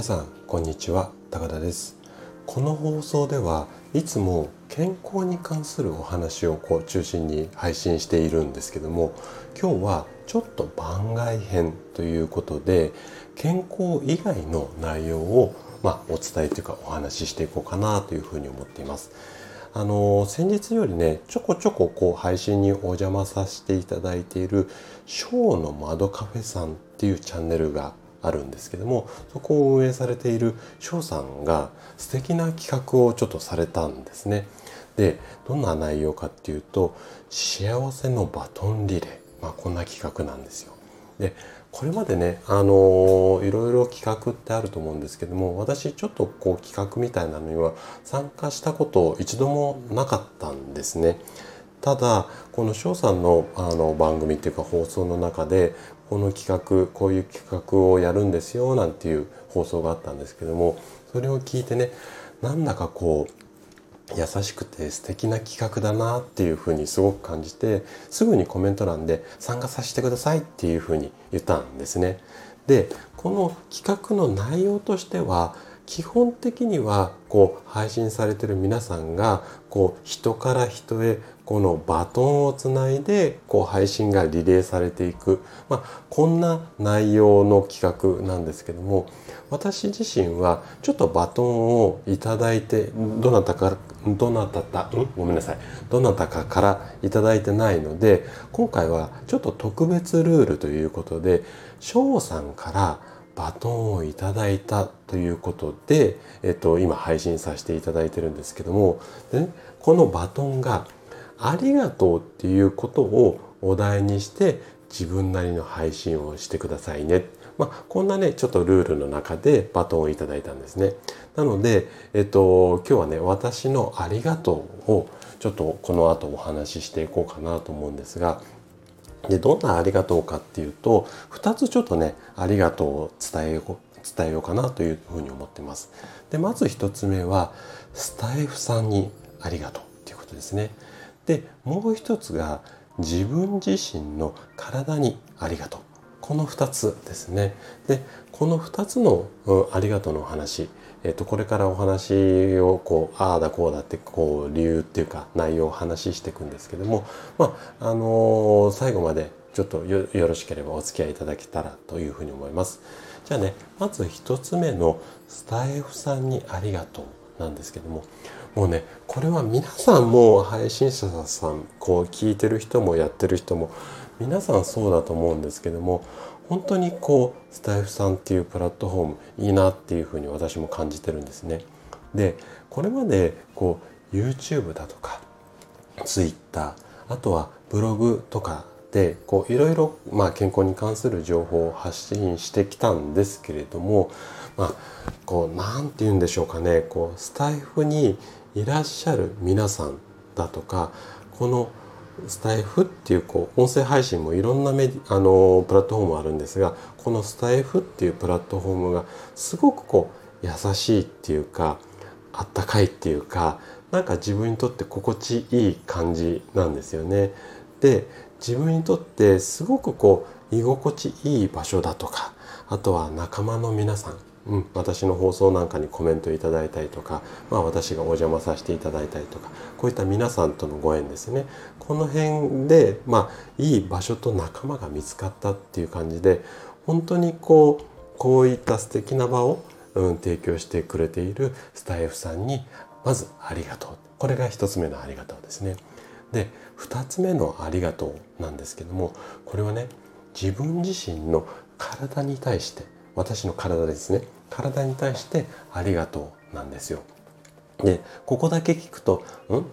皆さんこんにちは高田ですこの放送ではいつも健康に関するお話をこう中心に配信しているんですけども今日はちょっと番外編ということで健康以外の内容をまあ、お伝えというかお話ししていこうかなというふうに思っています。あの先日よりねちょこちょここう配信にお邪魔させていただいている「ショーの窓カフェさん」っていうチャンネルがあるんですけどもそこを運営されている翔さんが素敵な企画をちょっとされたんですね。でどんな内容かっていうと幸せのバトンリレー、まあ、こんな企画なんですよ。でこれまでねあのいろいろ企画ってあると思うんですけども私ちょっとこう企画みたいなのには参加したこと一度もなかったんですね。ただこの翔さんのあの番組っていうか放送の中でこの企画こういう企画をやるんですよなんていう放送があったんですけどもそれを聞いてねなんだかこう優しくて素敵な企画だなっていうふうにすごく感じてすぐにコメント欄で参加させてくださいっていうふうに言ったんですね。でこの企画の内容としては基本的にはこう配信されてる皆さんがこう人から人へこのバトンをつないでこう配信がリレーされていく、まあ、こんな内容の企画なんですけども私自身はちょっとバトンをいただいてどなたかどなたか、ごめんなさい。どなたかからいただいてないので今回はちょっと特別ルールということで翔さんからバトンをいただいたということで、えっと、今配信させていただいてるんですけども、ね、このバトンがありがとうっていうことをお題にして自分なりの配信をしてくださいね。まあ、こんなね、ちょっとルールの中でバトンをいただいたんですね。なので、えっと、今日はね、私のありがとうをちょっとこの後お話ししていこうかなと思うんですが、でどんなありがとうかっていうと2つちょっとねありがとうを伝えよう伝えようかなというふうに思ってます。でまず1つ目はスタイフさんにありがとうっていうことですね。でもう一つが自分自身の体にありがとうこの2つですね。でこの2つの、うん、ありがとうのお話えっと、これからお話をこうああだこうだってこう理由っていうか内容を話していくんですけども、まああの最後までちょっとよろしければお付き合いいただけたらというふうに思います。じゃあねまず1つ目のスタイフさんにありがとうなんですけどももうねこれは皆さんも配信者さんこう聞いてる人もやってる人も皆さんそうだと思うんですけども本当にこうスタイフさんっていうプラットフォームいいなっていうふうに私も感じてるんですね。でこれまでこう YouTube だとか Twitter あとはブログとかでこういろいろまあ健康に関する情報を発信してきたんですけれどもまあこう何て言うんでしょうかねこうスタイフにいらっしゃる皆さんだとかこのスタイフっていうこう音声配信もいろんなメディあのプラットフォームあるんですがこのスタイフっていうプラットフォームがすごくこう優しいっていうかあったかいっていうかなんか自分にとって心地いい感じなんですよね。で自分にとってすごくこう居心地いい場所だとかあとは仲間の皆さんうん、私の放送なんかにコメントいただいたりとか、まあ、私がお邪魔させていただいたりとかこういった皆さんとのご縁ですね。この辺で、まあ、いい場所と仲間が見つかったっていう感じで本当にこうこういった素敵な場を、うん、提供してくれているスタイフさんにまずありがとう。これが一つ目のありがとうですね。で二つ目のありがとうなんですけどもこれはね自分自身の体に対して私の体ですね。体に対してありがとうなんですよ。でここだけ聞くと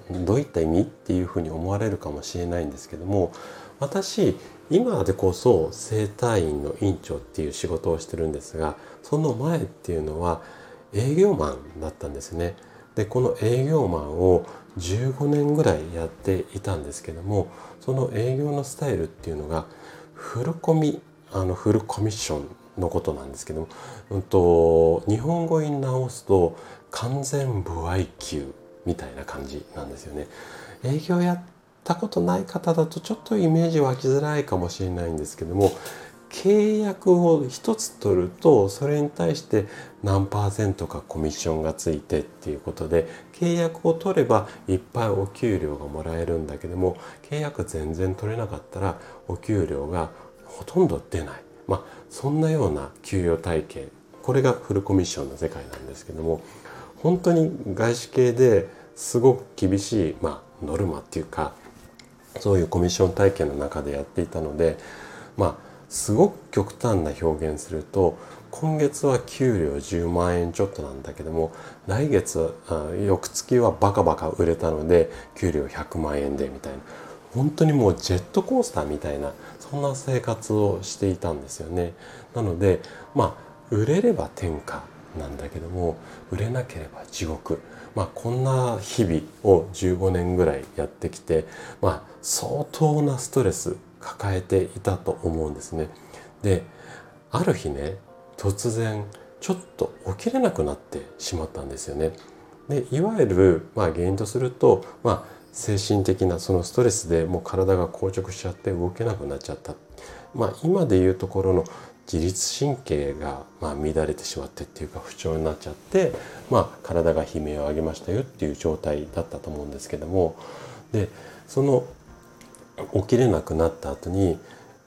ん？どういった意味っていうふうに思われるかもしれないんですけども私今でこそ整体院の院長っていう仕事をしてるんですがその前っていうのは営業マンだったんですね。でこの営業マンを15年ぐらいやっていたんですけどもその営業のスタイルっていうのがフルコミあのフルコミッションのことなんですけど、うんと、日本語に直すと完全不合級みたいな感じなんですよね。営業やったことない方だとちょっとイメージ湧きづらいかもしれないんですけども契約を1つ取るとそれに対して何パーセントかコミッションがついてっていうことで契約を取ればいっぱいお給料がもらえるんだけども契約全然取れなかったらお給料がほとんど出ないまあそんなような給与体系これがフルコミッションの世界なんですけども本当に外資系ですごく厳しい、まあ、ノルマっていうかそういうコミッション体系の中でやっていたのでまあすごく極端な表現すると今月は給料10万円ちょっとなんだけども来月翌月はバカバカ売れたので給料100万円でみたいな本当にもうジェットコースターみたいなそんな生活をしていたんですよね。なのでまあ売れれば天下なんだけども売れなければ地獄。まあ、こんな日々を15年ぐらいやってきて、まあ、相当なストレス抱えていたと思うんですね。である日ね突然ちょっと起きれなくなってしまったんですよね。でいわゆる、まあ、原因とすると、まあ、精神的なそのストレスでもう体が硬直しちゃって動けなくなっちゃった。まあ、今でいうところの自律神経がま乱れてしまってっていうか不調になっちゃって、まあ、体が悲鳴を上げましたよっていう状態だったと思うんですけどもでその起きれなくなった後に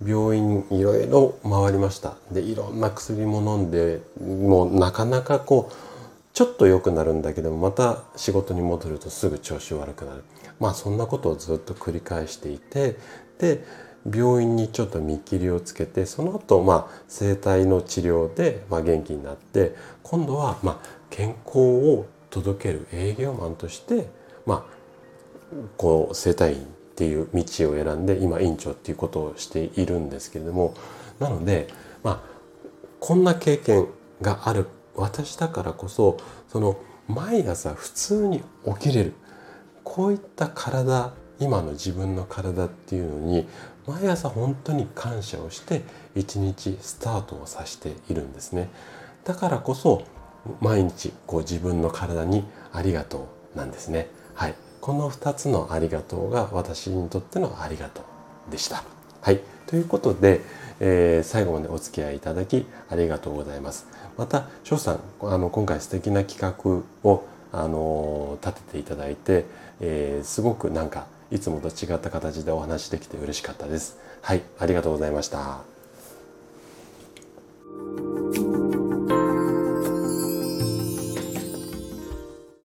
病院いろいろ回りましたでいろんな薬も飲んでもうなかなかこうちょっと良くなるんだけどまた仕事に戻るとすぐ調子悪くなる。まあそんなことをずっと繰り返していてで病院にちょっと見切りをつけてその後まあ整体の治療でまあ元気になって今度はまあ健康を届ける営業マンとしてまあこう整体院っていう道を選んで今院長っていうことをしているんですけれどもなのでまあこんな経験がある私だからこそその毎朝普通に起きれるこういった体今の自分の体っていうのに毎朝本当に感謝をして一日スタートをさしているんですねだからこそ毎日こう自分の体にありがとうなんですねはいこの2つのありがとうが私にとってのありがとうでした。はい。ということで、えー、最後までお付き合いいただきありがとうございます。また、翔さん、あの、今回素敵な企画を、あの、立てていただいて、えー、すごくなんか、いつもと違った形でお話できて嬉しかったです。はい。ありがとうございました。